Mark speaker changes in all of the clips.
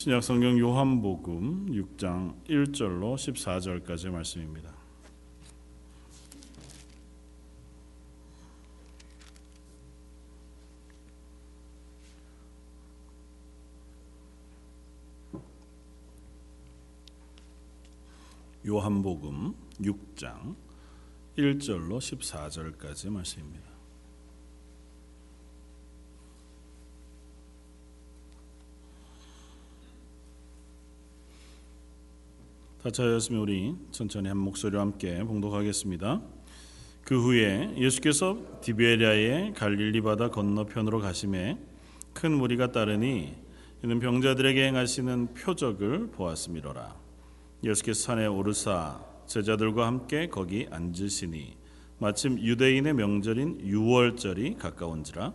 Speaker 1: 신약 성경 요한복음 6장 1절로 14절까지 말씀입니다. 요한복음 6장 1절로 14절까지 말씀입니다. 다 차였으면 우리 천천히 한 목소리와 함께 봉독하겠습니다. 그 후에 예수께서 디베리아의 갈릴리 바다 건너편으로 가심에 큰 무리가 따르니 이는 병자들에게 행하시는 표적을 보았음이로라. 예수께서 산에 오르사 제자들과 함께 거기 앉으시니 마침 유대인의 명절인 유월절이 가까운지라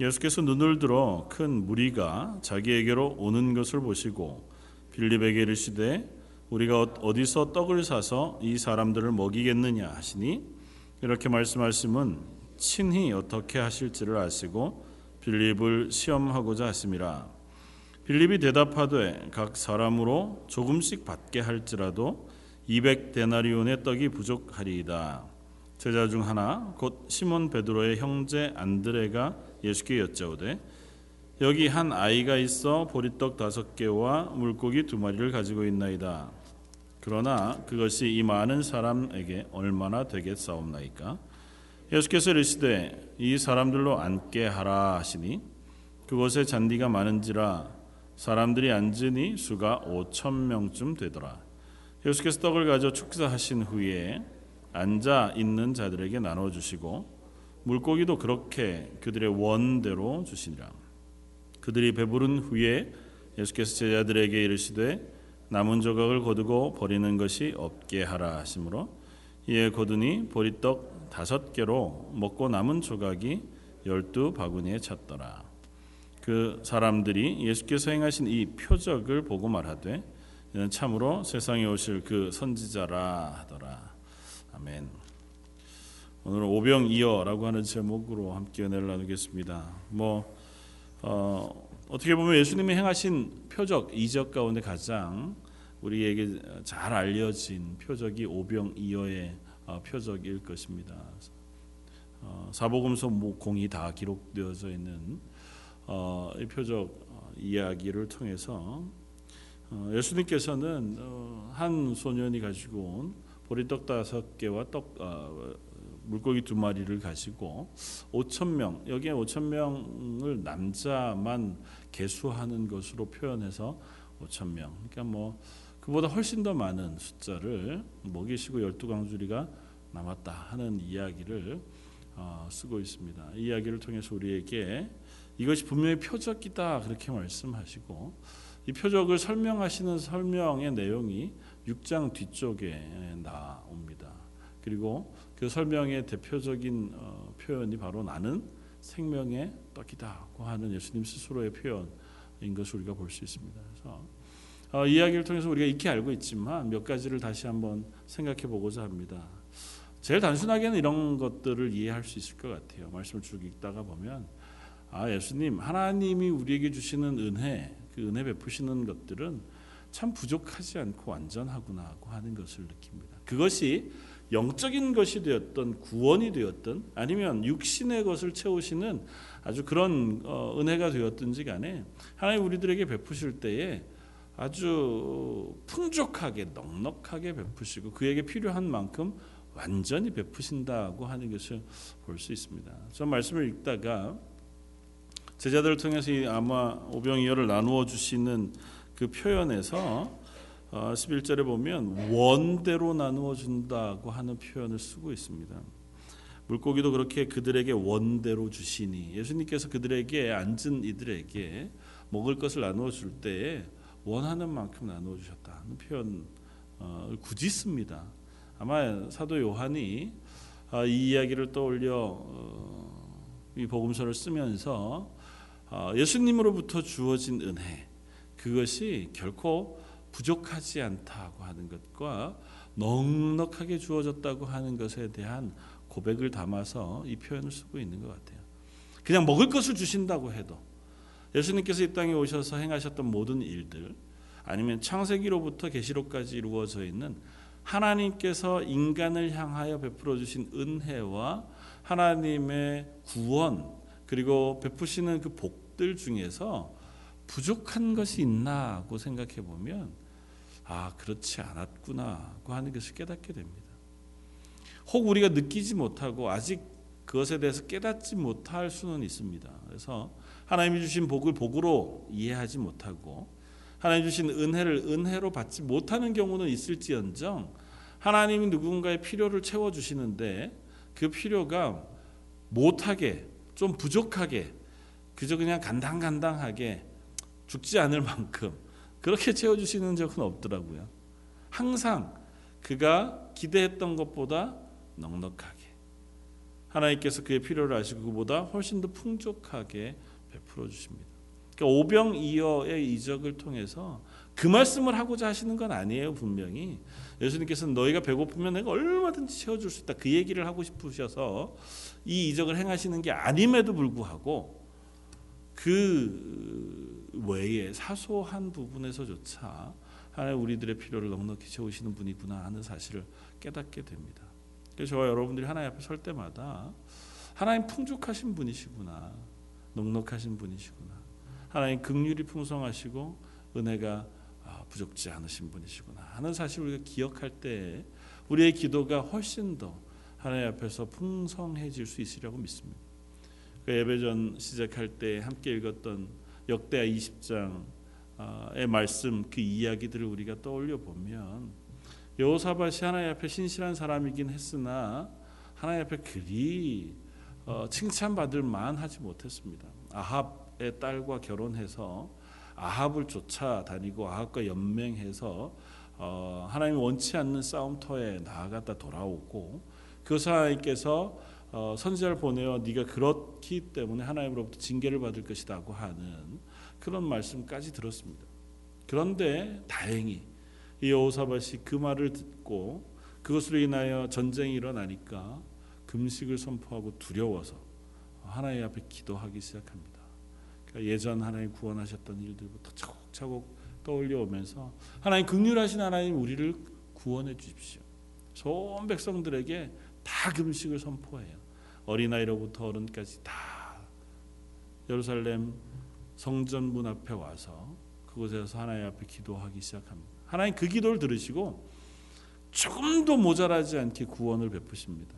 Speaker 1: 예수께서 눈을 들어 큰 무리가 자기에게로 오는 것을 보시고 빌립에게 이르시되 우리가 어디서 떡을 사서 이 사람들을 먹이겠느냐 하시니 이렇게 말씀하심은 친히 어떻게 하실지를 아시고 빌립을 시험하고자 하심이라 빌립이 대답하되 각 사람으로 조금씩 받게 할지라도 200 데나리온의 떡이 부족하리이다 제자 중 하나 곧 시몬 베드로의 형제 안드레가 예수께 여짜오되 여기 한 아이가 있어 보리떡 다섯 개와 물고기 두 마리를 가지고 있나이다. 그러나 그것이 이 많은 사람에게 얼마나 되겠사옵나이까? 예수께서 이르시되 이 사람들로 앉게 하라 하시니 그곳에 잔디가 많은지라 사람들이 앉으니 수가 오천 명쯤 되더라. 예수께서 떡을 가져 축사하신 후에 앉아 있는 자들에게 나눠 주시고 물고기도 그렇게 그들의 원대로 주시니라. 그들이 배부른 후에 예수께서 제자들에게 이르시되 남은 조각을 거두고 버리는 것이 없게 하라 하시므로 이에 거두니 보리떡 다섯 개로 먹고 남은 조각이 열두 바구니에 찼더라. 그 사람들이 예수께서 행하신 이 표적을 보고 말하되 이는 참으로 세상에 오실 그 선지자라 하더라. 아멘. 오늘 오병이어라고 하는 제목으로 함께 은혜를 나누겠습니다. 뭐 어, 어떻게 보면 예수님이 행하신 표적 이적 가운데 가장 우리에게 잘 알려진 표적이 오병이어의 어, 표적일 것입니다. 어, 사복음서 공이 다 기록되어져 있는 어, 이 표적 이야기를 통해서 예수님께서는 한 소년이 가지고 온 보리떡 다섯 개와 떡 물고기 두 마리를 가지고 5천 명 여기에 5천 명을 남자만 개수하는 것으로 표현해서 5천 명. 그러니까 뭐 그보다 훨씬 더 많은 숫자를 먹이시고 열두 강주리가 남았다 하는 이야기를 어, 쓰고 있습니다. 이 이야기를 통해서 우리에게 이것이 분명히 표적이다 그렇게 말씀하시고 이 표적을 설명하시는 설명의 내용이 6장 뒤쪽에 나옵니다. 그리고 그 설명의 대표적인 어, 표현이 바로 나는 생명의 떡이다고 하는 예수님 스스로의 표현인 것을 우리가 볼 수 있습니다. 그래서 어, 이야기를 통해서 우리가 익히 알고 있지만 몇 가지를 다시 한번 생각해 보고자 합니다. 제일 단순하게는 이런 것들을 이해할 수 있을 것 같아요. 말씀을 쭉 읽다가 보면 아 예수님 하나님이 우리에게 주시는 은혜 그 은혜 베푸시는 것들은 참 부족하지 않고 완전하구나 하고 하는 것을 느낍니다. 그것이 영적인 것이 되었던 구원이 되었던 아니면 육신의 것을 채우시는 아주 그런 어, 은혜가 되었든지 간에 하나님 우리들에게 베푸실 때에 아주 풍족하게 넉넉하게 베푸시고 그에게 필요한 만큼 완전히 베푸신다고 하는 것을 볼 수 있습니다. 저 말씀을 읽다가 제자들을 통해서 아마 오병이어를 나누어 주시는 그 표현에서 11절에 어, 보면 원대로 나누어 준다고 하는 표현을 쓰고 있습니다. 물고기도 그렇게 그들에게 원대로 주시니 예수님께서 그들에게 앉은 이들에게 먹을 것을 나누어 줄 때에 원하는 만큼 나누어 주셨다는 표현을 굳이 씁니다. 아마 사도 요한이 아, 이 이야기를 떠올려 어, 이 복음서를 쓰면서 아, 예수님으로부터 주어진 은혜 그것이 결코 부족하지 않다고 하는 것과 넉넉하게 주어졌다고 하는 것에 대한 고백을 담아서 이 표현을 쓰고 있는 것 같아요. 그냥 먹을 것을 주신다고 해도 예수님께서 이 땅에 오셔서 행하셨던 모든 일들 아니면 창세기로부터 계시록까지 이루어져 있는 하나님께서 인간을 향하여 베풀어 주신 은혜와 하나님의 구원 그리고 베푸시는 그 복들 중에서 부족한 것이 있나고 생각해 보면 아 그렇지 않았구나 고 하는 것을 깨닫게 됩니다. 혹 우리가 느끼지 못하고 아직 그것에 대해서 깨닫지 못할 수는 있습니다. 그래서 하나님이 주신 복을 복으로 이해하지 못하고 하나님 주신 은혜를 은혜로 받지 못하는 경우는 있을지언정 하나님이 누군가의 필요를 채워 주시는데 그 필요가 못하게 좀 부족하게 그저 그냥 간당간당하게 죽지 않을 만큼 그렇게 채워 주시는 적은 없더라고요. 항상 그가 기대했던 것보다 넉넉하게 하나님께서 그의 필요를 아시고 그보다 훨씬 더 풍족하게 베풀어 주십니다. 그러니까 오병이어의 이적을 통해서 그 말씀을 하고자 하시는 건 아니에요 분명히 예수님께서는 너희가 배고프면 내가 얼마든지 채워줄 수 있다 그 얘기를 하고 싶으셔서 이 이적을 행하시는 게 아님에도 불구하고 그 외에 사소한 부분에서조차 하나님 우리들의 필요를 넉넉히 채우시는 분이구나 하는 사실을 깨닫게 됩니다. 그래서 저와 여러분들이 하나님 앞에 설 때마다 하나님 풍족하신 분이시구나 넉넉하신 분이시구나 하나님 긍휼이 풍성하시고 은혜가 아, 부족지 않으신 분이시구나 하는 사실을 우리가 기억할 때 우리의 기도가 훨씬 더 하나님 앞에서 풍성해질 수 있으리라고 믿습니다. 그 예배전 시작할 때 함께 읽었던 역대하 20장의 말씀 그 이야기들을 우리가 떠올려 보면 여호사밧이 하나님 앞에 신실한 사람이긴 했으나 하나님 앞에 그리 어, 칭찬받을 만하지 못했습니다. 아합의 딸과 결혼해서 아합을 쫓아다니고 아합과 연맹해서 어, 하나님 원치 않는 싸움터에 나아갔다 돌아오고 그 하나님께서 어, 선지자를 보내어 네가 그렇기 때문에 하나님으로부터 징계를 받을 것이다고 하는 그런 말씀까지 들었습니다. 그런데 다행히 이 여호사밧이 그 말을 듣고 그것으로 인하여 전쟁이 일어나니까 금식을 선포하고 두려워서 하나님 앞에 기도하기 시작합니다. 그러니까 예전 하나님 구원하셨던 일들부터 차곡차곡 떠올려 오면서 하나님 극률하신 하나님 우리를 구원해 주십시오. 온 백성들에게 다 금식을 선포해요. 어린아이로부터 어른까지 다 예루살렘 성전 문 앞에 와서 그곳에서 하나님 앞에 기도하기 시작합니다. 하나님 그 기도를 들으시고 조금도 모자라지 않게 구원을 베푸십니다.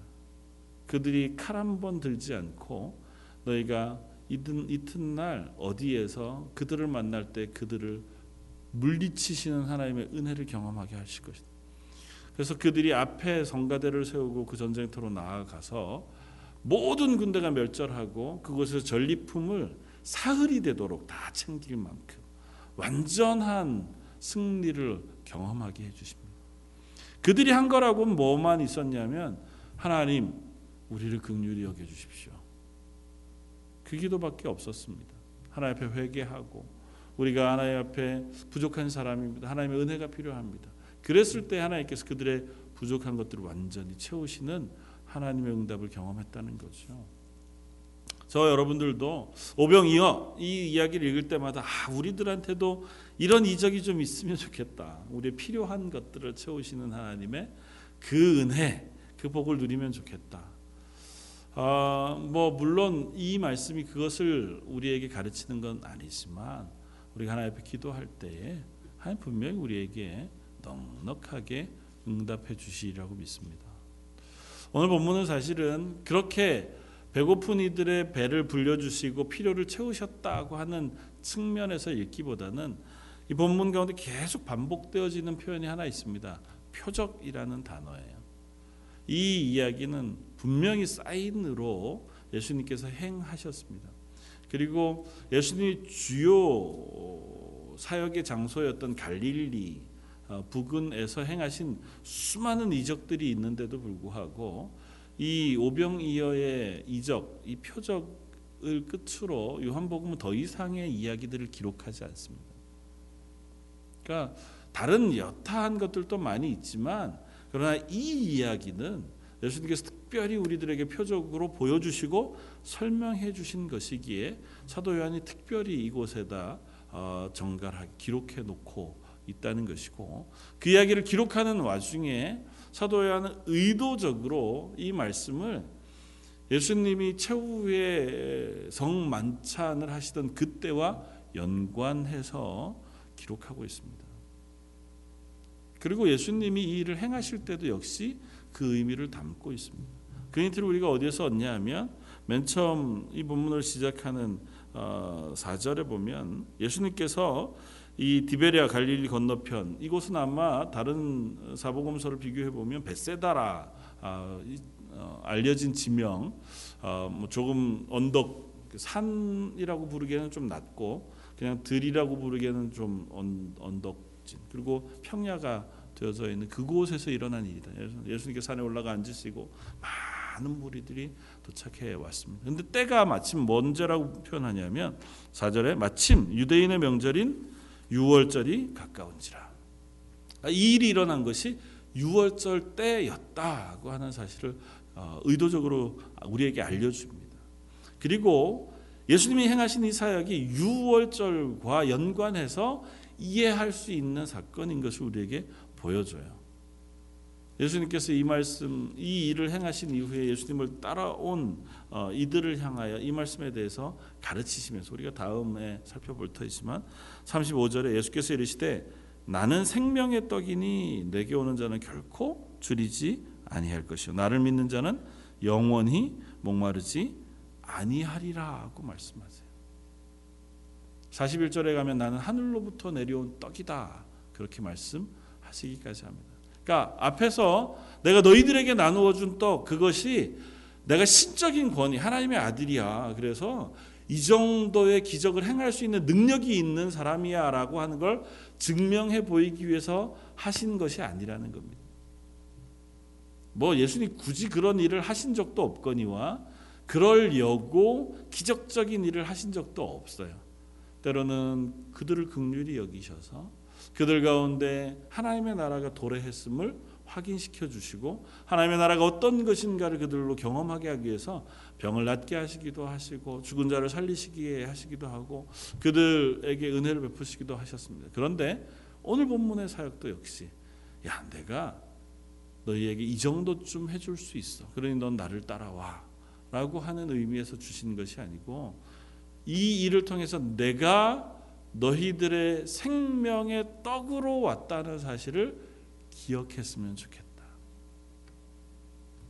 Speaker 1: 그들이 칼 한 번 들지 않고 너희가 이든 이튿날 어디에서 그들을 만날 때 그들을 물리치시는 하나님의 은혜를 경험하게 하실 것이다. 그래서 그들이 앞에 성가대를 세우고 그 전쟁터로 나아가서 모든 군대가 멸절하고 그곳에서 전리품을 사흘이 되도록 다 챙길 만큼 완전한 승리를 경험하게 해주십니다. 그들이 한 거라고 뭐만 있었냐면 하나님 우리를 극률히 여겨 주십시오. 그 기도밖에 없었습니다. 하나님 앞에 회개하고 우리가 하나님 앞에 부족한 사람입니다. 하나님의 은혜가 필요합니다. 그랬을 때 하나님께서 그들의 부족한 것들을 완전히 채우시는 하나님의 응답을 경험했다는 거죠. 저 여러분들도 오병이어 이 이야기를 읽을 때마다 아, 우리들한테도 이런 이적이 좀 있으면 좋겠다. 우리의 필요한 것들을 채우시는 하나님의 그 은혜, 그 복을 누리면 좋겠다. 아, 뭐 물론 이 말씀이 그것을 우리에게 가르치는 건 아니지만 우리가 하나님 앞에 기도할 때에 하나님 분명히 우리에게 넉넉하게 응답해 주시리라고 믿습니다. 오늘 본문은 사실은 그렇게 배고픈 이들의 배를 불려주시고 필요를 채우셨다고 하는 측면에서 읽기보다는 이 본문 가운데 계속 반복되어지는 표현이 하나 있습니다. 표적이라는 단어예요. 이 이야기는 분명히 사인으로 예수님께서 행하셨습니다. 그리고 예수님이 주요 사역의 장소였던 갈릴리 어, 부근에서 행하신 수많은 이적들이 있는데도 불구하고 이 오병이어의 이적, 이 표적을 끝으로 요한복음은 더 이상의 이야기들을 기록하지 않습니다. 그러니까 다른 여타한 것들도 많이 있지만 그러나 이 이야기는 예수님께서 특별히 우리들에게 표적으로 보여주시고 설명해 주신 것이기에 사도 요한이 특별히 이곳에다 어, 정갈하게 기록해 놓고 있다는 것이고 그 이야기를 기록하는 와중에 사도 요한은 의도적으로 이 말씀을 예수님이 최후의 성만찬을 하시던 그때와 연관해서 기록하고 있습니다. 그리고 예수님이 이 일을 행하실 때도 역시 그 의미를 담고 있습니다. 그 힌트를 우리가 어디에서 얻냐 하면 맨 처음 이 본문을 시작하는 어, 4절에 보면 예수님께서 이 디베리아 갈릴리 건너편 이곳은 아마 다른 사복음서를 비교해 보면 베세다라 아, 어, 알려진 지명 어, 뭐 조금 언덕 산이라고 부르기에는 좀 낮고 그냥 들이라고 부르기에는 좀 언, 언덕진 그리고 평야가 되어져 있는 그곳에서 일어난 일이다. 예수님께 산에 올라가 앉으시고 많은 무리들이 도착해 왔습니다. 근데 때가 마침 언제라고 표현하냐면 4절에 마침 유대인의 명절인 6월절이 가까운지라. 이 일이 일어난 것이 6월절 때였다고 하는 사실을 어, 의도적으로 우리에게 알려줍니다. 그리고 예수님이 행하신 이 사역이 6월절과 연관해서 이해할 수 있는 사건인 것을 우리에게 보여줘요. 예수님께서 이 말씀, 이 일을 행하신 이후에 예수님을 따라온 어, 이들을 향하여 이 말씀에 대해서 가르치시면서 우리가 다음에 살펴볼 터이지만 35절에 예수께서 이르시되 나는 생명의 떡이니 내게 오는 자는 결코 줄이지 아니할 것이요 나를 믿는 자는 영원히 목마르지 아니하리라고 말씀하세요. 41절에 가면 나는 하늘로부터 내려온 떡이다. 그렇게 말씀하시기까지 합니다. 그러니까 앞에서 내가 너희들에게 나누어 준 떡 그것이 내가 신적인 권위 하나님의 아들이야. 그래서 이 정도의 기적을 행할 수 있는 능력이 있는 사람이야라고 하는 걸 증명해 보이기 위해서 하신 것이 아니라는 겁니다. 뭐 예수님 굳이 그런 일을 하신 적도 없거니와 그럴려고 기적적인 일을 하신 적도 없어요. 때로는 그들을 극률히 여기셔서 그들 가운데 하나님의 나라가 도래했음을 확인시켜 주시고 하나님의 나라가 어떤 것인가를 그들로 경험하게 하기 위해서 병을 낫게 하시기도 하시고 죽은 자를 살리시기에 하시기도 하고 그들에게 은혜를 베푸시기도 하셨습니다. 그런데 오늘 본문의 사역도 역시 야 내가 너희에게 이 정도쯤 해줄 수 있어. 그러니 넌 나를 따라와. 라고 하는 의미에서 주신 것이 아니고 이 일을 통해서 내가 너희들의 생명의 떡으로 왔다는 사실을 기억했으면 좋겠다.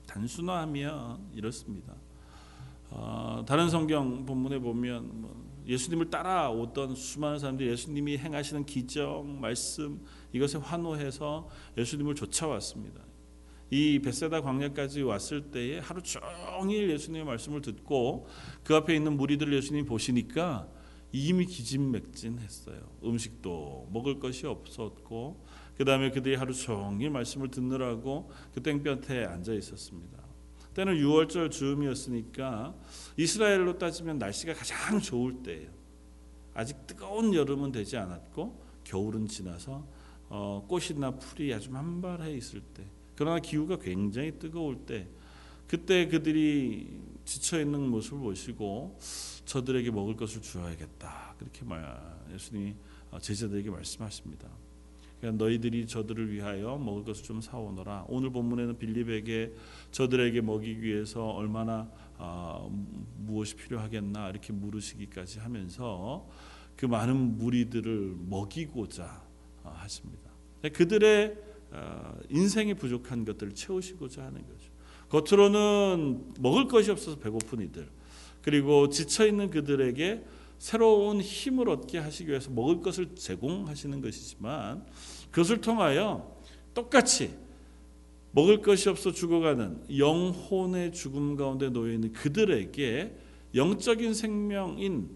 Speaker 1: 단순화하면 이렇습니다. 어, 다른 성경 본문에 보면 뭐 예수님을 따라오던 수많은 사람들이 예수님이 행하시는 기적 말씀 이것에 환호해서 예수님을 쫓아왔습니다. 이 베세다 광야까지 왔을 때에 하루 종일 예수님의 말씀을 듣고 그 앞에 있는 무리들을 예수님이 보시니까 이미 기진맥진했어요. 음식도 먹을 것이 없었고 그 다음에 그들이 하루 종일 말씀을 듣느라고 그 땡볕에 앉아 있었습니다. 때는 6월절 즈음이었으니까 이스라엘로 따지면 날씨가 가장 좋을 때예요. 아직 뜨거운 여름은 되지 않았고 겨울은 지나서 어, 꽃이나 풀이 아주 만발해 있을 때 그러나 기후가 굉장히 뜨거울 때 그때 그들이 지쳐 있는 모습을 보시고 저들에게 먹을 것을 주어야겠다. 그렇게 말 예수님이 제자들에게 말씀하십니다. 그러니까 너희들이 저들을 위하여 먹을 것을 좀 사오너라. 오늘 본문에는 빌립에게 저들에게 먹이기 위해서 얼마나 어, 무엇이 필요하겠나 이렇게 물으시기까지 하면서 그 많은 무리들을 먹이고자 어, 하십니다. 그들의 어, 인생이 부족한 것들을 채우시고자 하는 거죠. 겉으로는 먹을 것이 없어서 배고픈 이들 그리고 지쳐 있는 그들에게 새로운 힘을 얻게 하시기 위해서 먹을 것을 제공하시는 것이지만 그것을 통하여 똑같이 먹을 것이 없어 죽어가는 영혼의 죽음 가운데 놓여 있는 그들에게 영적인 생명인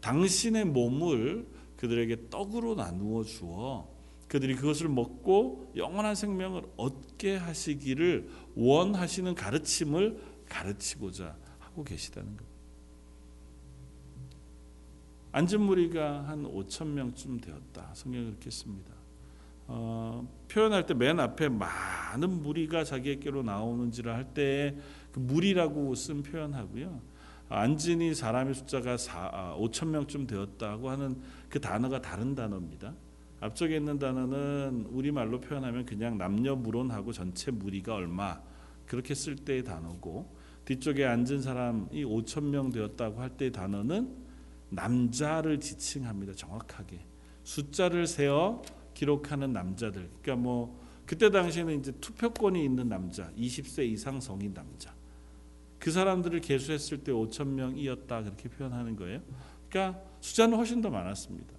Speaker 1: 당신의 몸을 그들에게 떡으로 나누어 주어 그들이 그것을 먹고 영원한 생명을 얻게 하시기를 원하시는 가르침을 가르치고자 하고 계시다는 것. 앉은 무리가 한 5천 명쯤 되었다. 성경이 그렇게 씁니다. 어, 표현할 때 맨 앞에 많은 무리가 자기에게로 나오는지를 할때 그 무리라고 쓴 표현하고요. 앉으니 사람의 숫자가 5천 명쯤 되었다고 하는 그 단어가 다른 단어입니다. 앞쪽에 있는 단어는 우리말로 표현하면 그냥 남녀 물론하고 전체 무리가 얼마 그렇게 쓸 때의 단어고 뒤쪽에 앉은 사람이 5천 명 되었다고 할 때의 단어는 남자를 지칭합니다. 정확하게 숫자를 세어 기록하는 남자들. 그러니까 뭐 그때 당시에는 이제 투표권이 있는 남자, 20세 이상 성인 남자. 그 사람들을 계수했을 때 5천 명이었다 그렇게 표현하는 거예요. 그러니까 숫자는 훨씬 더 많았습니다.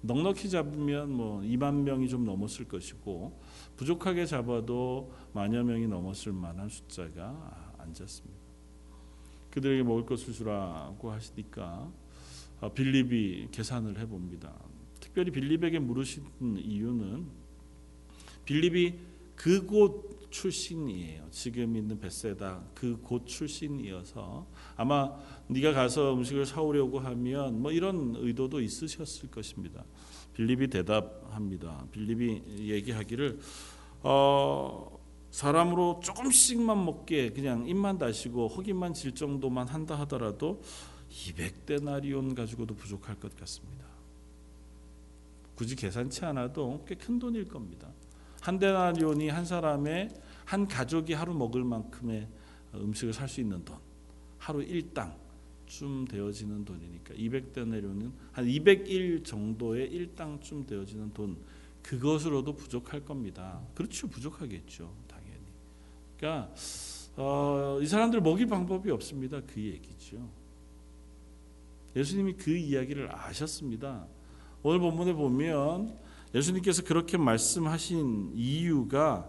Speaker 1: 넉넉히 잡으면 뭐 2만 명이 좀 넘었을 것이고 부족하게 잡아도 만여 명이 넘었을 만한 숫자가 앉았습니다. 그들에게 먹을 것을 주라고 하시니까 아, 빌립이 계산을 해봅니다. 특별히 빌립에게 물으신 이유는 빌립이 그곳 출신이에요. 지금 있는 베세다 그 곳 출신이어서 아마 네가 가서 음식을 사오려고 하면 뭐 이런 의도도 있으셨을 것입니다. 빌립이 대답합니다. 빌립이 얘기하기를 어, 사람으로 조금씩만 먹게 그냥 입만 다시고 허기만 질 정도만 한다 하더라도 200데나리온 가지고도 부족할 것 같습니다. 굳이 계산치 않아도 꽤 큰 돈일 겁니다. 한 데나리온이 한 사람의 한 가족이 하루 먹을 만큼의 음식을 살 수 있는 돈. 하루 일당쯤 되어지는 돈이니까 200데나리온은 한 201 정도의 일당쯤 되어지는 돈. 그것으로도 부족할 겁니다. 그렇죠. 부족하겠죠. 당연히. 그러니까 어, 이 사람들 먹일 방법이 없습니다. 그 얘기죠. 예수님이 그 이야기를 아셨습니다. 오늘 본문에 보면 예수님께서 그렇게 말씀하신 이유가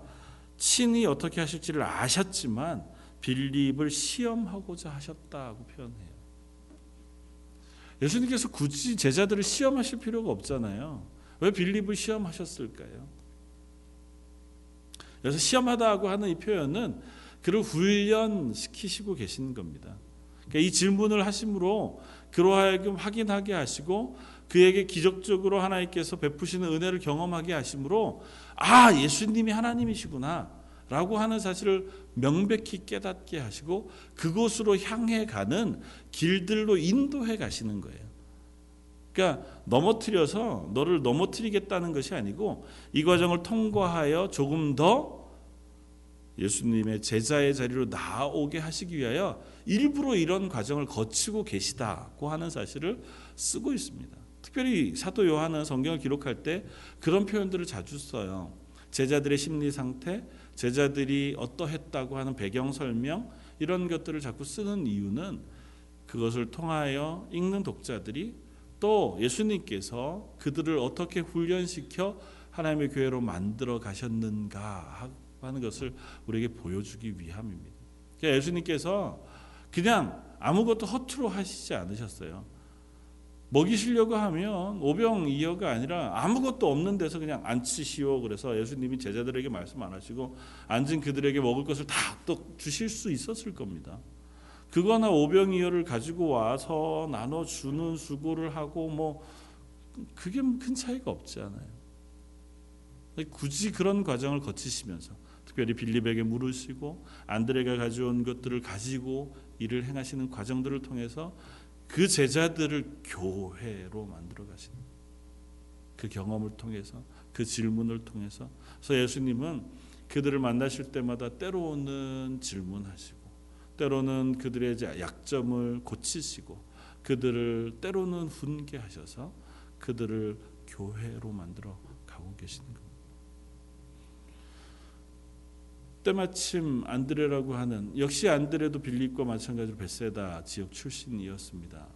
Speaker 1: 친히 어떻게 하실지를 아셨지만 빌립을 시험하고자 하셨다고 표현해요. 예수님께서 굳이 제자들을 시험하실 필요가 없잖아요. 왜 빌립을 시험하셨을까요? 그래서 시험하다고 하는 이 표현은 그를 훈련시키시고 계시는 겁니다. 그러니까 이 질문을 하심으로 그로 하여금 확인하게 하시고 그에게 기적적으로 하나님께서 베푸시는 은혜를 경험하게 하심으로 아 예수님이 하나님이시구나 라고 하는 사실을 명백히 깨닫게 하시고 그곳으로 향해 가는 길들로 인도해 가시는 거예요. 그러니까 넘어뜨려서 너를 넘어뜨리겠다는 것이 아니고 이 과정을 통과하여 조금 더 예수님의 제자의 자리로 나오게 하시기 위하여 일부러 이런 과정을 거치고 계시다고 하는 사실을 쓰고 있습니다. 특별히 사도 요한은 성경을 기록할 때 그런 표현들을 자주 써요. 제자들의 심리 상태, 제자들이 어떠했다고 하는 배경 설명 이런 것들을 자꾸 쓰는 이유는 그것을 통하여 읽는 독자들이 또 예수님께서 그들을 어떻게 훈련시켜 하나님의 교회로 만들어 가셨는가 하는 것을 우리에게 보여주기 위함입니다. 그러니까 예수님께서 그냥 아무것도 허투루 하시지 않으셨어요. 먹이시려고 하면 오병이어가 아니라 아무것도 없는 데서 그냥 앉히시오. 그래서 예수님이 제자들에게 말씀 안 하시고 앉은 그들에게 먹을 것을 다 또 주실 수 있었을 겁니다. 그거나 오병이어를 가지고 와서 나눠 주는 수고를 하고 뭐 그게 큰 차이가 없지 않아요. 굳이 그런 과정을 거치시면서 특별히 빌립에게 물으시고 안드레가 가져온 것들을 가지고 일을 행하시는 과정들을 통해서 그 제자들을 교회로 만들어 가시는 그 경험을 통해서 그 질문을 통해서 그래서 예수님은 그들을 만나실 때마다 때로는 질문하시고 때로는 그들의 약점을 고치시고 그들을 때로는 훈계하셔서 그들을 교회로 만들어 가고 계시는. 때마침 안드레라고 하는 역시 안드레도 빌립과 마찬가지로 베세다 지역 출신이었습니다.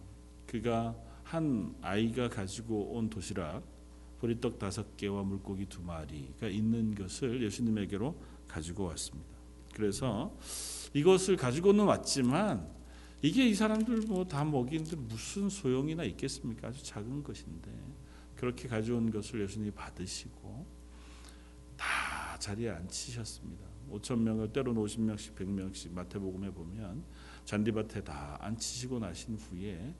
Speaker 1: 그가 한 아이가 가지고 온 도시락 보리떡 다섯 개와 물고기 두 마리가 있는 것을 예수님에게로 가지고 왔습니다. 그래서 이것을 가지고는 왔지만 이게 이 사람들 뭐 다 먹이는데 무슨 소용이나 있겠습니까? 아주 작은 것인데 그렇게 가져온 것을 예수님이 받으시고 다 자리에 앉히셨습니다. 5천 명을 때로는 50명씩 100명씩 마태복음에 보면 잔디밭에 다 앉히시고 나신 후에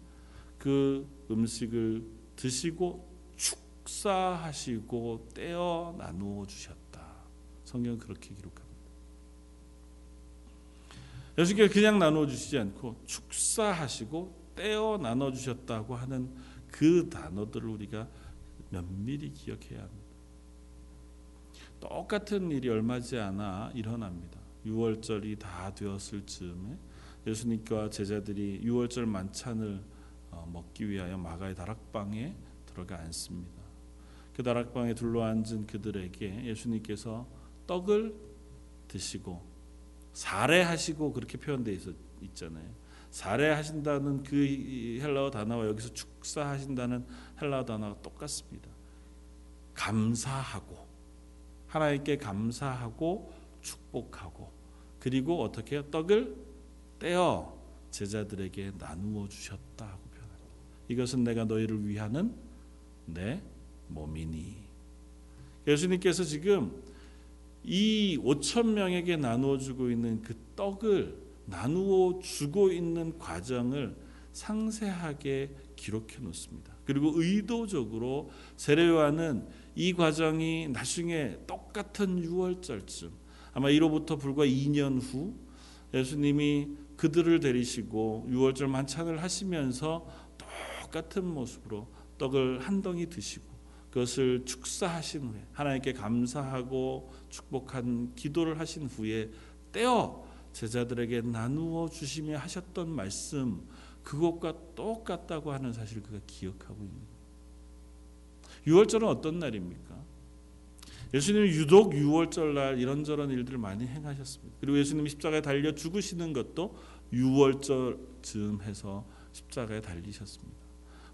Speaker 1: 그 음식을 드시고 축 축사하시고 떼어 나누어 주셨다. 성경 그렇게 기록합니다. 예수께서 그냥 나누어 주시지 않고 축사하시고 떼어 나눠 주셨다고 하는 그 단어들을 우리가 면밀히 기억해야 합니다. 똑같은 일이 얼마 지 않아 일어납니다. 6월절이 다 되었을 즈음에 예수님과 제자들이 6월절 만찬을 어, 먹기 위하여 마가의 다락방에 들어가 앉습니다. 그 다락방에 둘러앉은 그들에게 예수님께서 떡을 드시고 사례하시고 그렇게 표현되어 있잖아요. 사례하신다는 그 헬라어 단어와 여기서 축사하신다는 헬라어 단어가 똑같습니다. 감사하고 하나님께 감사하고 축복하고 그리고 어떻게 떡을 떼어 제자들에게 나누어 주셨다 하고 표현합니다. 이것은 내가 너희를 위하는 내 몸이니. 예수님께서 지금 이 5천 명에게 나누어 주고 있는 그 떡을 나누어 주고 있는 과정을 상세하게 기록해 놓습니다. 그리고 의도적으로 세례요한은 이 과정이 나중에 똑같은 6월절쯤 아마 이로부터 불과 2년 후 예수님이 그들을 데리시고 6월절 만찬을 하시면서 똑같은 모습으로 떡을 한 덩이 드시고 그것을 축사하신 후에 하나님께 감사하고 축복한 기도를 하신 후에 떼어 제자들에게 나누어 주시며 하셨던 말씀 그것과 똑같다고 하는 사실을 그가 기억하고 있는 6월절은 어떤 날입니까? 예수님이 유독 6월절 날 이런저런 일들을 많이 행하셨습니다. 그리고 예수님이 십자가에 달려 죽으시는 것도 6월절 즈음 해서 십자가에 달리셨습니다.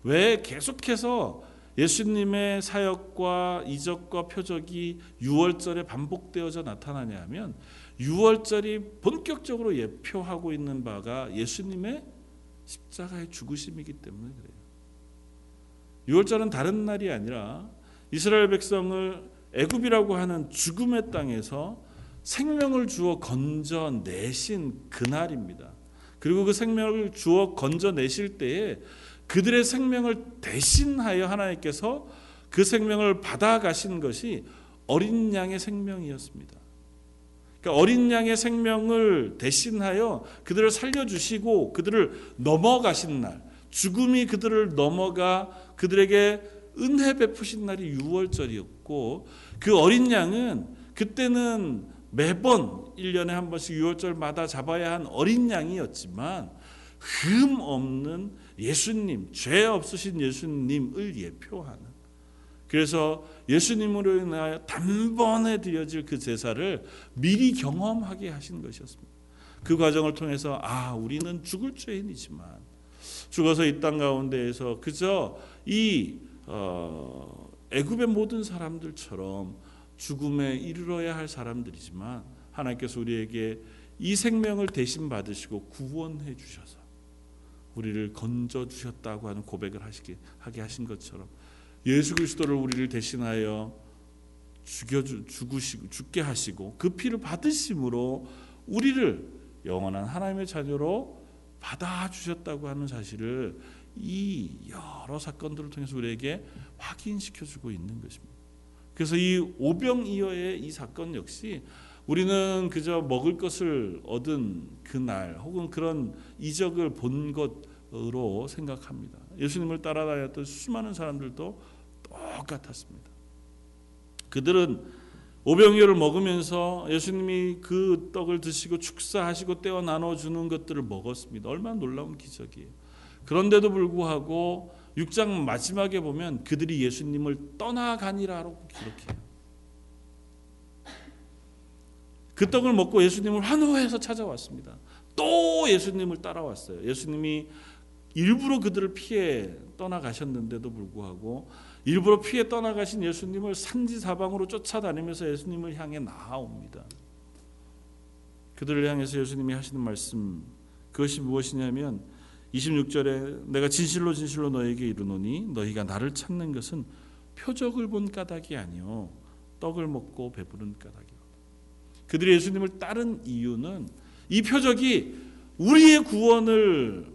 Speaker 1: 왜 계속해서 예수님의 사역과 이적과 표적이 6월절에 반복되어져 나타나냐 하면 6월절이 본격적으로 예표하고 있는 바가 예수님의 십자가의 죽으심이기 때문에 그래요. 6월절은 다른 날이 아니라 이스라엘 백성을 애굽이라고 하는 죽음의 땅에서 생명을 주어 건져내신 그날입니다. 그리고 그 생명을 주어 건져내실 때에 그들의 생명을 대신하여 하나님께서 그 생명을 받아가신 것이 어린 양의 생명이었습니다. 그러니까 어린 양의 생명을 대신하여 그들을 살려주시고 그들을 넘어가신 날, 죽음이 그들을 넘어가 그들에게 은혜 베푸신 날이 6월절이었고 그 어린 양은 그때는 매번 1년에 한 번씩 6월절마다 잡아야 한 어린 양이었지만 흠 없는 예수님, 죄 없으신 예수님을 예표하는 그래서 예수님으로 인하여 단번에 드려질 그 제사를 미리 경험하게 하신 것이었습니다. 그 과정을 통해서 아 우리는 죽을 죄인이지만 죽어서 이 땅 가운데에서 그저 이 어, 애굽의 모든 사람들처럼 죽음에 이르러야 할 사람들이지만 하나님께서 우리에게 이 생명을 대신 받으시고 구원해 주셔서 우리를 건져 주셨다고 하는 고백을 하시게 하게 하신 것처럼 예수 그리스도를 우리를 대신하여 죽여 죽으시고 죽게 하시고 그 피를 받으심으로 우리를 영원한 하나님의 자녀로 받아 주셨다고 하는 사실을 이 여러 사건들을 통해서 우리에게 확인시켜 주고 있는 것입니다. 그래서 이 오병이어의 이 사건 역시 우리는 그저 먹을 것을 얻은 그날 혹은 그런 이적을 본 것으로 생각합니다. 예수님을 따라다녔던 수많은 사람들도 똑같았습니다. 그들은 오병이어를 먹으면서 예수님이 그 떡을 드시고 축사하시고 떼어 나눠 주는 것들을 먹었습니다. 얼마나 놀라운 기적이에요. 그런데도 불구하고 6장 마지막에 보면 그들이 예수님을 떠나가니라라고 기록해요. 그 떡을 먹고 예수님을 환호해서 찾아왔습니다. 또 예수님을 따라왔어요. 예수님이 일부러 그들을 피해 떠나가셨는데도 불구하고 일부러 피해 떠나가신 예수님을 산지 사방으로 쫓아다니면서 예수님을 향해 나아옵니다. 그들을 향해서 예수님이 하시는 말씀 그것이 무엇이냐면 26절에 내가 진실로 진실로 너에게 이르노니 너희가 나를 찾는 것은 표적을 본 까닭이 아니요 떡을 먹고 배부른 까닭이요. 그들이 예수님을 따른 이유는 이 표적이 우리의 구원을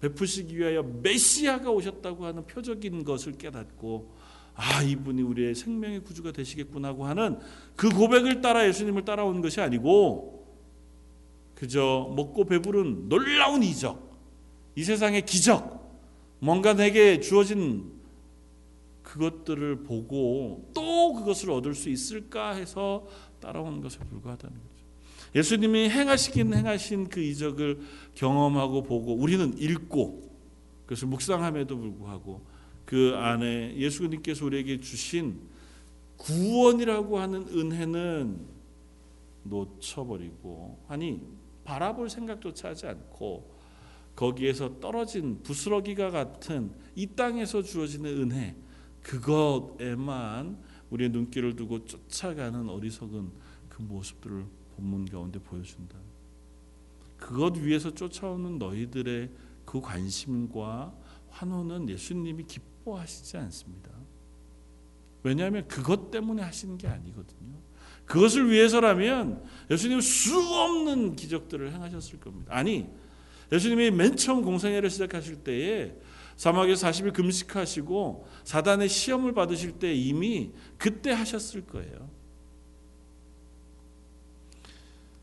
Speaker 1: 베푸시기 위하여 메시아가 오셨다고 하는 표적인 것을 깨닫고 아 이분이 우리의 생명의 구주가 되시겠구나 하고 하는 그 고백을 따라 예수님을 따라온 것이 아니고 그저 먹고 배부른 놀라운 이적 이 세상의 기적 뭔가 내게 주어진 그것들을 보고 또 그것을 얻을 수 있을까 해서 따라온 것에 불과하다는 거죠. 예수님이 행하시긴 행하신 그 이적을 경험하고 보고 우리는 읽고 그것을 묵상함에도 불구하고 그 안에 예수님께서 우리에게 주신 구원이라고 하는 은혜는 놓쳐버리고 아니 바라볼 생각조차 하지 않고 거기에서 떨어진 부스러기가 같은 이 땅에서 주어지는 은혜 그것에만 우리의 눈길을 두고 쫓아가는 어리석은 그 모습들을 본문 가운데 보여준다. 그것 위에서 쫓아오는 너희들의 그 관심과 환호는 예수님이 기뻐하시지 않습니다. 왜냐하면 그것 때문에 하시는 게 아니거든요. 그것을 위해서라면 예수님은 수 없는 기적들을 행하셨을 겁니다. 아니, 예수님이 맨 처음 공생애를 시작하실 때에 사막에서 40일 금식하시고 사단의 시험을 받으실 때 이미 그때 하셨을 거예요.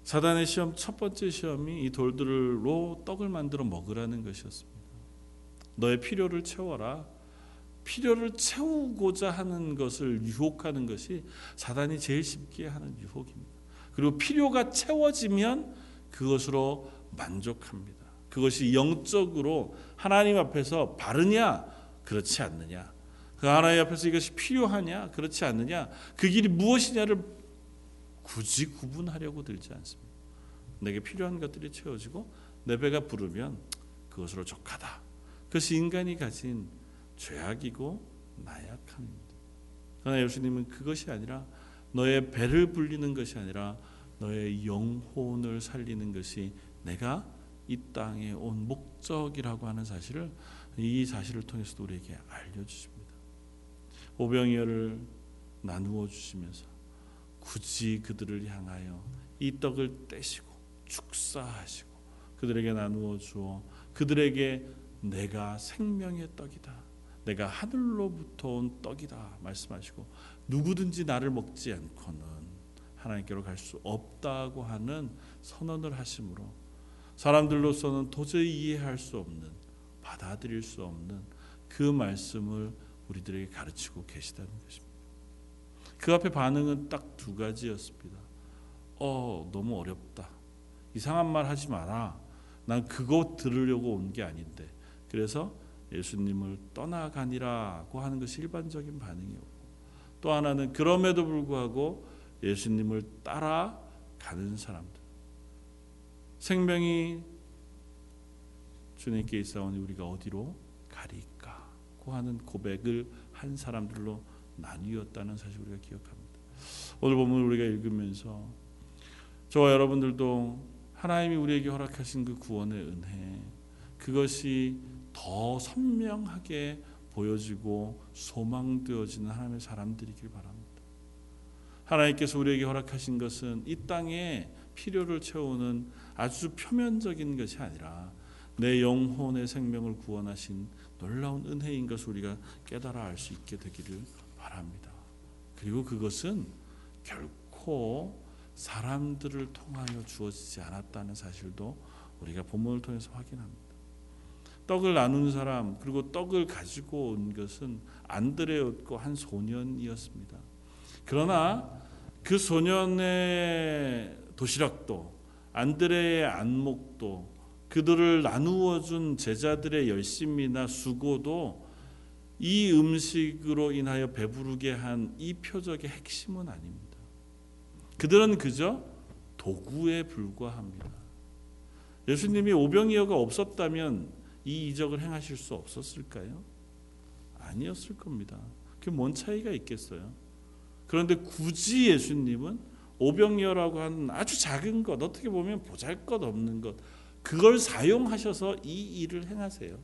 Speaker 1: 사단의 시험 첫 번째 시험이 이 돌들로 떡을 만들어 먹으라는 것이었습니다. 너의 필요를 채워라. 필요를 채우고자 하는 것을 유혹하는 것이 사단이 제일 쉽게 하는 유혹입니다. 그리고 필요가 채워지면 그것으로 만족합니다. 그것이 영적으로 하나님 앞에서 바르냐 그렇지 않느냐 그 하나님 앞에서 이것이 필요하냐 그렇지 않느냐 그 길이 무엇이냐를 굳이 구분하려고 들지 않습니다. 내게 필요한 것들이 채워지고 내 배가 부르면 그것으로 족하다. 그것이 인간이 가진 죄악이고 나약함입니다. 그러나 예수님은 그것이 아니라 너의 배를 불리는 것이 아니라 너의 영혼을 살리는 것이 내가 이 땅에 온 목적이라고 하는 사실을 이 사실을 통해서도 우리에게 알려주십니다. 오병이어를 나누어 주시면서 굳이 그들을 향하여 이 떡을 떼시고 축사하시고 그들에게 나누어 주어 그들에게 내가 생명의 떡이다. 내가 하늘로부터 온 떡이다 말씀하시고 누구든지 나를 먹지 않고는 하나님께로 갈 수 없다고 하는 선언을 하심으로 사람들로서는 도저히 이해할 수 없는 받아들일 수 없는 그 말씀을 우리들에게 가르치고 계시다는 것입니다. 그 앞에 반응은 딱 두 가지였습니다. 어, 너무 어렵다. 이상한 말 하지 마라. 난 그거 들으려고 온 게 아닌데. 그래서 예수님을 떠나가니라고 하는 것이 일반적인 반응이었고 또 하나는 그럼에도 불구하고 예수님을 따라가는 사람들. 생명이 주님께 있사오니 우리가 어디로 가리까 고 하는 고백을 한 사람들로 나뉘었다는 사실 우리가 기억합니다. 오늘 본문 우리가 읽으면서 저와 여러분들도 하나님이 우리에게 허락하신 그 구원의 은혜 그것이 더 선명하게 보여지고 소망되어지는 하나님의 사람들이길 바랍니다. 하나님께서 우리에게 허락하신 것은 이 땅에 필요를 채우는 아주 표면적인 것이 아니라 내 영혼의 생명을 구원하신 놀라운 은혜인 것을 우리가 깨달아 알 수 있게 되기를 바랍니다. 그리고 그것은 결코 사람들을 통하여 주어지지 않았다는 사실도 우리가 본문을 통해서 확인합니다. 떡을 나눈 사람 그리고 떡을 가지고 온 것은 안드레였고 한 소년이었습니다. 그러나 그 소년의 도시락도 안드레의 안목도 그들을 나누어 준 제자들의 열심이나 수고도 이 음식으로 인하여 배부르게 한 이 표적의 핵심은 아닙니다. 그들은 그저 도구에 불과합니다. 예수님이 오병이어가 없었다면 이 이적을 행하실 수 없었을까요? 아니었을 겁니다. 그뭔 차이가 있겠어요? 그런데 굳이 예수님은 오병이어라고 하는 아주 작은 것 어떻게 보면 보잘것 없는 것 그걸 사용하셔서 이 일을 행하세요.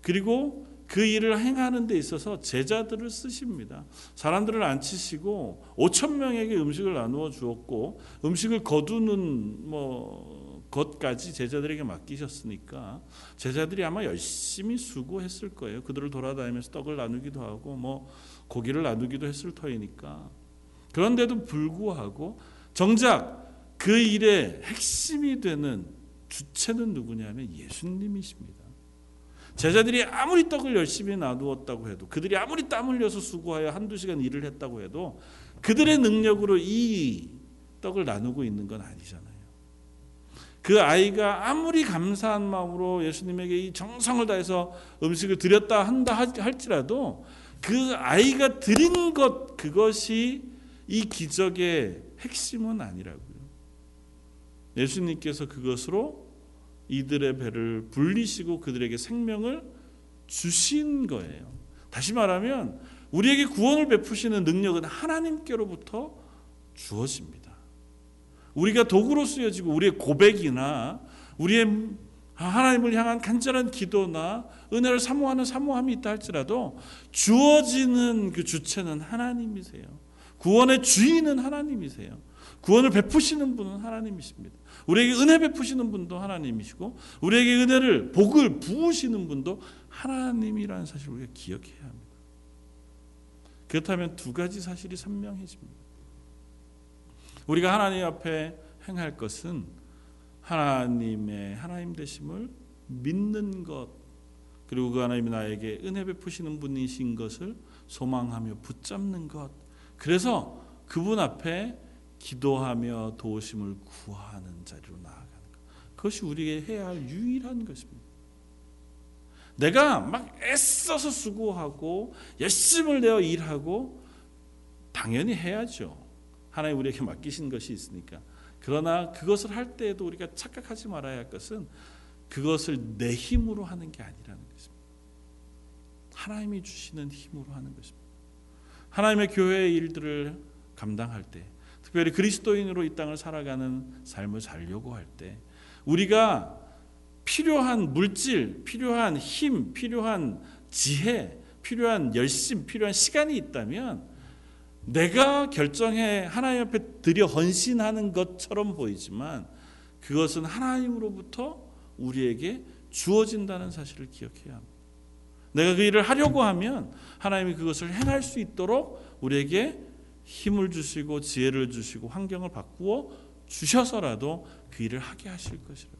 Speaker 1: 그리고 그 일을 행하는 데 있어서 제자들을 쓰십니다. 사람들을 앉히시고 5천 명에게 음식을 나누어 주었고 음식을 거두는 뭐 것까지 제자들에게 맡기셨으니까 제자들이 아마 열심히 수고했을 거예요. 그들을 돌아다니면서 떡을 나누기도 하고 뭐 고기를 나누기도 했을 터이니까 그런데도 불구하고 정작 그 일의 핵심이 되는 주체는 누구냐면 예수님이십니다. 제자들이 아무리 떡을 열심히 나누었다고 해도 그들이 아무리 땀 흘려서 수고하여 한두 시간 일을 했다고 해도 그들의 능력으로 이 떡을 나누고 있는 건 아니잖아요. 그 아이가 아무리 감사한 마음으로 예수님에게 이 정성을 다해서 음식을 드렸다 한다 할지라도 그 아이가 드린 것 그것이 이 기적의 핵심은 아니라고요. 예수님께서 그것으로 이들의 배를 불리시고 그들에게 생명을 주신 거예요. 다시 말하면 우리에게 구원을 베푸시는 능력은 하나님께로부터 주어집니다. 우리가 도구로 쓰여지고 우리의 고백이나 우리의 하나님을 향한 간절한 기도나 은혜를 사모하는 사모함이 있다 할지라도 주어지는 그 주체는 하나님이세요. 구원의 주인은 하나님이세요. 구원을 베푸시는 분은 하나님이십니다. 우리에게 은혜 베푸시는 분도 하나님이시고 우리에게 은혜를 복을 부으시는 분도 하나님이라는 사실을 우리가 기억해야 합니다. 그렇다면 두 가지 사실이 선명해집니다. 우리가 하나님 앞에 행할 것은 하나님의 하나님 되심을 믿는 것 그리고 그 하나님이 나에게 은혜 베푸시는 분이신 것을 소망하며 붙잡는 것 그래서 그분 앞에 기도하며 도우심을 구하는 자리로 나아가는 것 그것이 우리에게 해야 할 유일한 것입니다. 내가 막 애써서 수고하고 열심을 내어 일하고 당연히 해야죠. 하나님 우리에게 맡기신 것이 있으니까. 그러나 그것을 할 때에도 우리가 착각하지 말아야 할 것은 그것을 내 힘으로 하는 게 아니라는 것입니다. 하나님이 주시는 힘으로 하는 것입니다. 하나님의 교회의 일들을 감당할 때, 특별히 그리스도인으로 이 땅을 살아가는 삶을 살려고 할 때, 우리가 필요한 물질, 필요한 힘, 필요한 지혜, 필요한 열심, 필요한 시간이 있다면 내가 결정해 하나님 앞에 드려 헌신하는 것처럼 보이지만 그것은 하나님으로부터 우리에게 주어진다는 사실을 기억해야 합니다. 내가 그 일을 하려고 하면 하나님이 그것을 행할 수 있도록 우리에게 힘을 주시고 지혜를 주시고 환경을 바꾸어 주셔서라도 그 일을 하게 하실 것이라.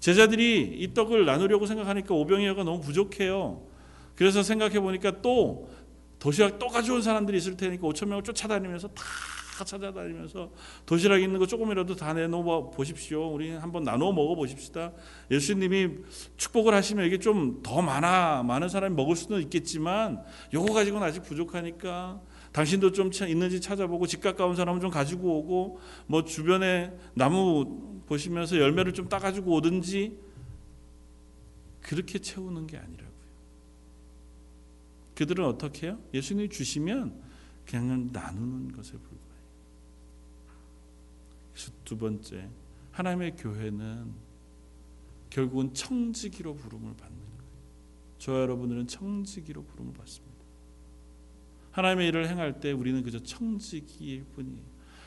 Speaker 1: 제자들이 이 떡을 나누려고 생각하니까 오병이어가 너무 부족해요. 그래서 생각해 보니까 또 도시락 또 가져온 사람들이 있을 테니까 5천 명을 쫓아다니면서 다 찾아다니면서 도시락 있는 거 조금이라도 다 내놓아 보십시오. 우리 한번 나눠 먹어 보십시다. 예수님이 축복을 하시면 이게 좀 더 많아 많은 사람이 먹을 수는 있겠지만 요거 가지고는 아직 부족하니까 당신도 좀 있는지 찾아보고 집 가까운 사람은 좀 가지고 오고 뭐 주변에 나무 보시면서 열매를 좀 따가지고 오든지 그렇게 채우는 게 아니라 그들은 어떻게 해요? 예수님이 주시면 그냥 나누는 것에 불과해요. 그래서 두 번째, 하나님의 교회는 결국은 청지기로 부름을 받는 거예요. 저와 여러분들은 청지기로 부름을 받습니다. 하나님의 일을 행할 때 우리는 그저 청지기일 뿐이에요.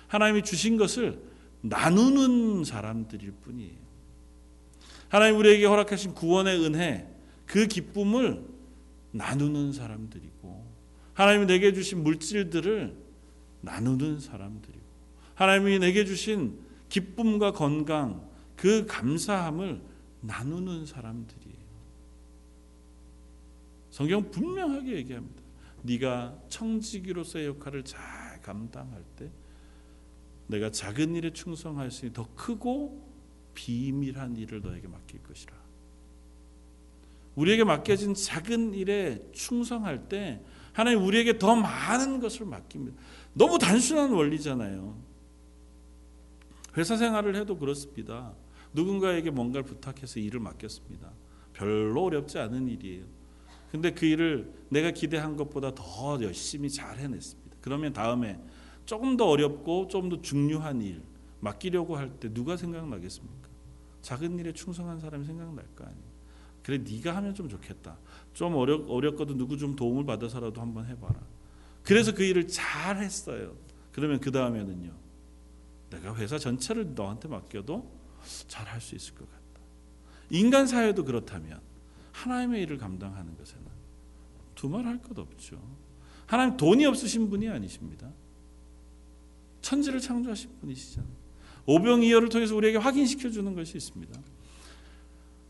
Speaker 1: 하나님이 주신 것을 나누는 사람들일 뿐이에요. 하나님 우리에게 허락하신 구원의 은혜, 그 기쁨을 나누는 사람들이고 하나님이 내게 주신 물질들을 나누는 사람들이고 하나님이 내게 주신 기쁨과 건강 그 감사함을 나누는 사람들이에요. 성경 분명하게 얘기합니다. 네가 청지기로서의 역할을 잘 감당할 때 내가 작은 일에 충성할 수 있는 더 크고 비밀한 일을 너에게 맡길 것이라. 우리에게 맡겨진 작은 일에 충성할 때 하나님 우리에게 더 많은 것을 맡깁니다. 너무 단순한 원리잖아요. 회사 생활을 해도 그렇습니다. 누군가에게 뭔가를 부탁해서 일을 맡겼습니다. 별로 어렵지 않은 일이에요. 근데 그 일을 내가 기대한 것보다 더 열심히 잘 해냈습니다. 그러면 다음에 조금 더 어렵고 좀더 중요한 일 맡기려고 할 때 누가 생각나겠습니까? 작은 일에 충성한 사람이 생각날 거 아니에요. 그래 네가 하면 좀 좋겠다. 좀 어렵 어렵거든 누구 좀 도움을 받아서라도 한번 해봐라. 그래서 그 일을 잘 했어요. 그러면 그 다음에는요. 내가 회사 전체를 너한테 맡겨도 잘 할 수 있을 것 같다. 인간 사회도 그렇다면 하나님의 일을 감당하는 것에는 두말할 것 없죠. 하나님 돈이 없으신 분이 아니십니다. 천지를 창조하신 분이시잖아요. 오병이어를 통해서 우리에게 확인시켜 주는 것이 있습니다.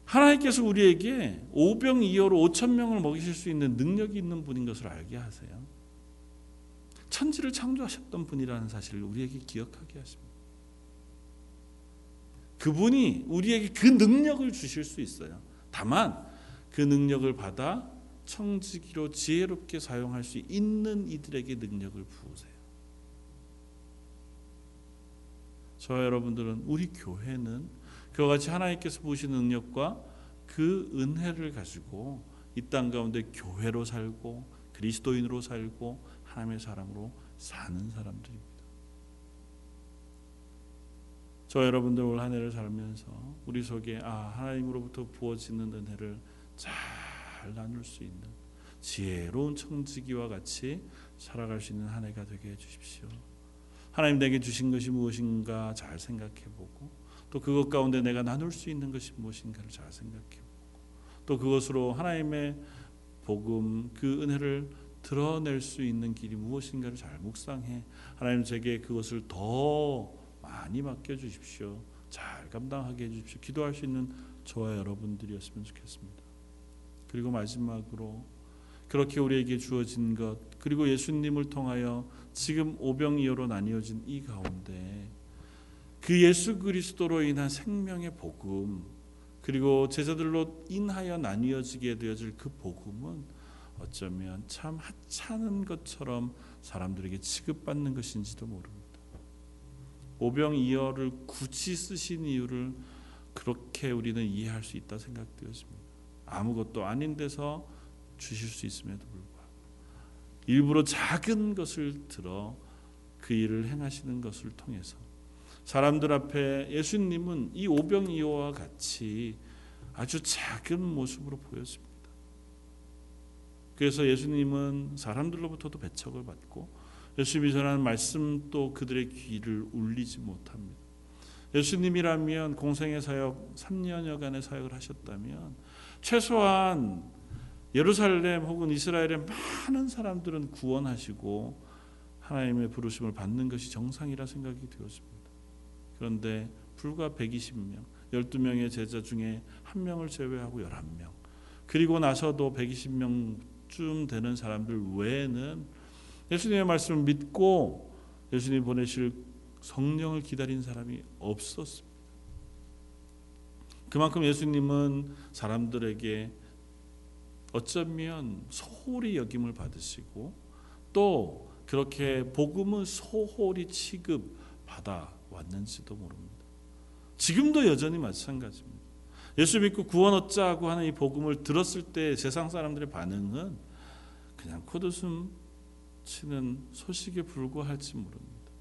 Speaker 1: 하나님께서 우리에게 오병이어로 5천 명을 먹이실 수 있는 능력이 있는 분인 것을 알게 하세요. 천지를 창조하셨던 분이라는 사실을 우리에게 기억하게 하십니다. 그분이 우리에게 그 능력을 주실 수 있어요. 다만 그 능력을 받아 청지기로 지혜롭게 사용할 수 있는 이들에게 능력을 부으세요. 저 여러분들은 우리 교회는 그와 같이 하나님께서 부으신 능력과 그 은혜를 가지고 이 땅 가운데 교회로 살고 그리스도인으로 살고 하나님의 사람으로 사는 사람들입니다. 저 여러분들 올 한 해를 살면서 우리 속에 아 하나님으로부터 부어지는 은혜를 잘 나눌 수 있는 지혜로운 청지기와 같이 살아갈 수 있는 한 해가 되게 해주십시오. 하나님 내게 주신 것이 무엇인가 잘 생각해보고 또 그것 가운데 내가 나눌 수 있는 것이 무엇인가를 잘 생각해보고 또 그것으로 하나님의 복음 그 은혜를 드러낼 수 있는 길이 무엇인가를 잘 묵상해 하나님 제게 그것을 더 많이 맡겨 주십시오. 잘 감당하게 해 주십시오. 기도할 수 있는 저와 여러분들이었으면 좋겠습니다. 그리고 마지막으로 그렇게 우리에게 주어진 것 그리고 예수님을 통하여 지금 오병이어로 나뉘어진 이 가운데 그 예수 그리스도로 인한 생명의 복음 그리고 제자들로 인하여 나뉘어지게 되어질 그 복음은 어쩌면 참 하찮은 것처럼 사람들에게 취급받는 것인지도 모릅니다. 오병이어를 굳이 쓰신 이유를 그렇게 우리는 이해할 수 있다 생각되었습니다. 아무것도 아닌 데서 주실 수 있음에도 불구하고 일부러 작은 것을 들어 그 일을 행하시는 것을 통해서 사람들 앞에 예수님은 이 오병이어와 같이 아주 작은 모습으로 보였습니다. 그래서 예수님은 사람들로부터도 배척을 받고 예수님이 전하는 말씀도 그들의 귀를 울리지 못합니다. 예수님이라면 공생의 사역 3년여간의 사역을 하셨다면 최소한 예루살렘 혹은 이스라엘의 많은 사람들은 구원하시고 하나님의 부르심을 받는 것이 정상이라 생각이 되었습니다. 그런데 불과 120명, 12명의 제자 중에 한 명을 제외하고 11명. 그리고 나서도 120명쯤 되는 사람들 외에는 예수님의 말씀을 믿고 예수님 보내실 성령을 기다린 사람이 없었습니다. 그만큼 예수님은 사람들에게 어쩌면 소홀히 여김을 받으시고 또 그렇게 복음은 소홀히 취급 받아 왔는지도 모릅니다. 지금도 여전히 마찬가지입니다. 예수 믿고 구원 얻자고 하는 이 복음을 들었을 때 세상 사람들의 반응은 그냥 코드숨 치는 소식에 불과할지 모릅니다.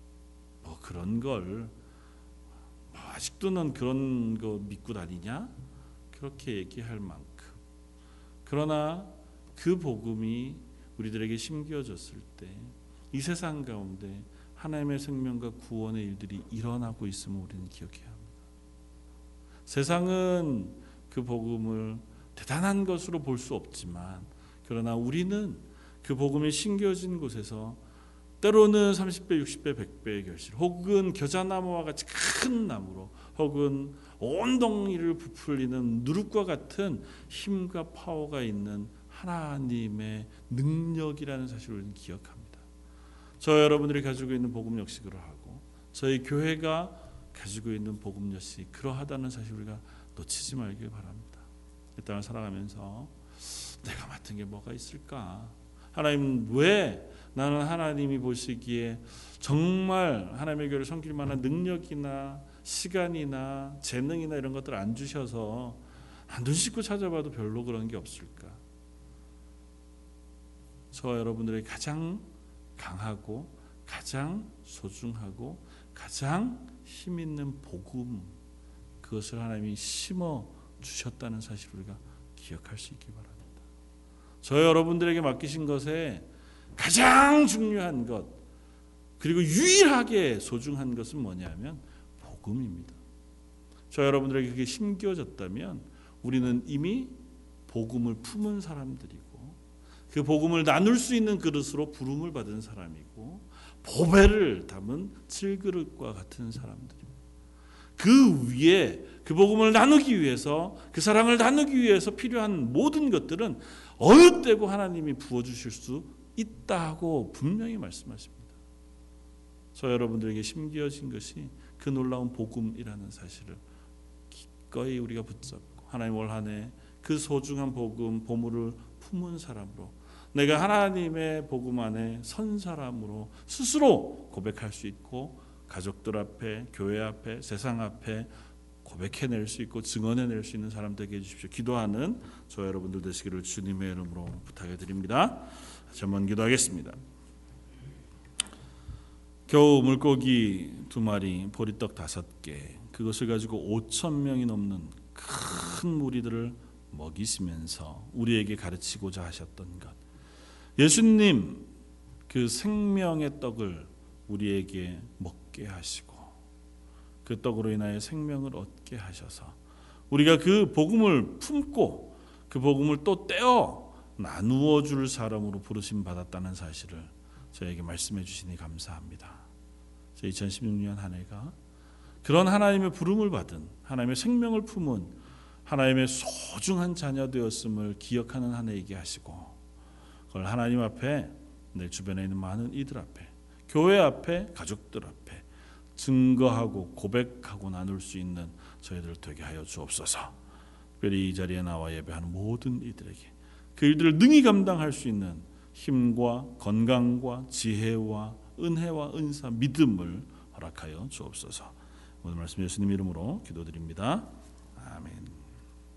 Speaker 1: 뭐 그런 걸뭐 아직도 는 그런 거 믿고 다니냐? 그렇게 얘기할 만큼 그러나 그 복음이 우리들에게 심겨졌을 때 이 세상 가운데 하나님의 생명과 구원의 일들이 일어나고 있음을 우리는 기억해야 합니다. 세상은 그 복음을 대단한 것으로 볼 수 없지만 그러나 우리는 그 복음이 심겨진 곳에서 때로는 30배, 60배, 100배의 결실, 혹은 겨자나무와 같이 큰 나무로, 혹은 온 동리를 부풀리는 누룩과 같은 힘과 파워가 있는 하나님의 능력이라는 사실을 기억합니다. 저 여러분들이 가지고 있는 복음 역시 그러하고 저희 교회가 가지고 있는 복음 역시 그러하다는 사실 우리가 놓치지 말길 바랍니다. 이 땅을 살아가면서 내가 맡은 게 뭐가 있을까? 하나님 왜 나는 하나님이 보시기에 정말 하나님의 교회를 섬길 만한 능력이나 시간이나 재능이나 이런 것들 안 주셔서 눈 씻고 찾아봐도 별로 그런 게 없을까? 저 여러분들의 가장 강하고 가장 소중하고 가장 힘 있는 복음 그것을 하나님이 심어 주셨다는 사실을 우리가 기억할 수 있기 바랍니다. 저 여러분들에게 맡기신 것에 가장 중요한 것 그리고 유일하게 소중한 것은 뭐냐면 복음입니다. 저 여러분들에게 그게 심겨졌다면 우리는 이미 복음을 품은 사람들이고 그 복음을 나눌 수 있는 그릇으로 부름을 받은 사람이고 보배를 담은 질그릇과 같은 사람들입니다. 그 위에 그 복음을 나누기 위해서 그 사랑을 나누기 위해서 필요한 모든 것들은 어느 때고 하나님이 부어 주실 수 있다고 분명히 말씀하십니다. 저 여러분들에게 심기어진 것이 그 놀라운 복음이라는 사실을 기꺼이 우리가 붙잡고 하나님 올 한해 그 소중한 복음 보물을 품은 사람으로 내가 하나님의 복음 안에 선 사람으로 스스로 고백할 수 있고 가족들 앞에 교회 앞에 세상 앞에 고백해낼 수 있고 증언해낼 수 있는 사람 되게 해주십시오. 기도하는 저 여러분들 되시기를 주님의 이름으로 부탁해 드립니다. 전문 기도하겠습니다. 겨우 물고기 두 마리, 보리떡 다섯 개, 그것을 가지고 5천 명이 넘는 큰 무리들을 먹이시면서 우리에게 가르치고자 하셨던 것. 예수님 그 생명의 떡을 우리에게 먹게 하시고 그 떡으로 인하여 생명을 얻게 하셔서 우리가 그 복음을 품고 그 복음을 또 떼어 나누어 줄 사람으로 부르심 받았다는 사실을 저에게 말씀해 주시니 감사합니다. 2016년 한 해가 그런 하나님의 부름을 받은 하나님의 생명을 품은 하나님의 소중한 자녀 되었음을 기억하는 한 해이게 하시고 그걸 하나님 앞에 내 주변에 있는 많은 이들 앞에 교회 앞에 가족들 앞에 증거하고 고백하고 나눌 수 있는 저희들 되게 하여 주옵소서. 특별히 이 자리에 나와 예배하는 모든 이들에게 그 일들을 능히 감당할 수 있는 힘과 건강과 지혜와 은혜와 은사 믿음을 허락하여 주옵소서. 오늘 말씀 예수님 이름으로 기도드립니다. 아멘.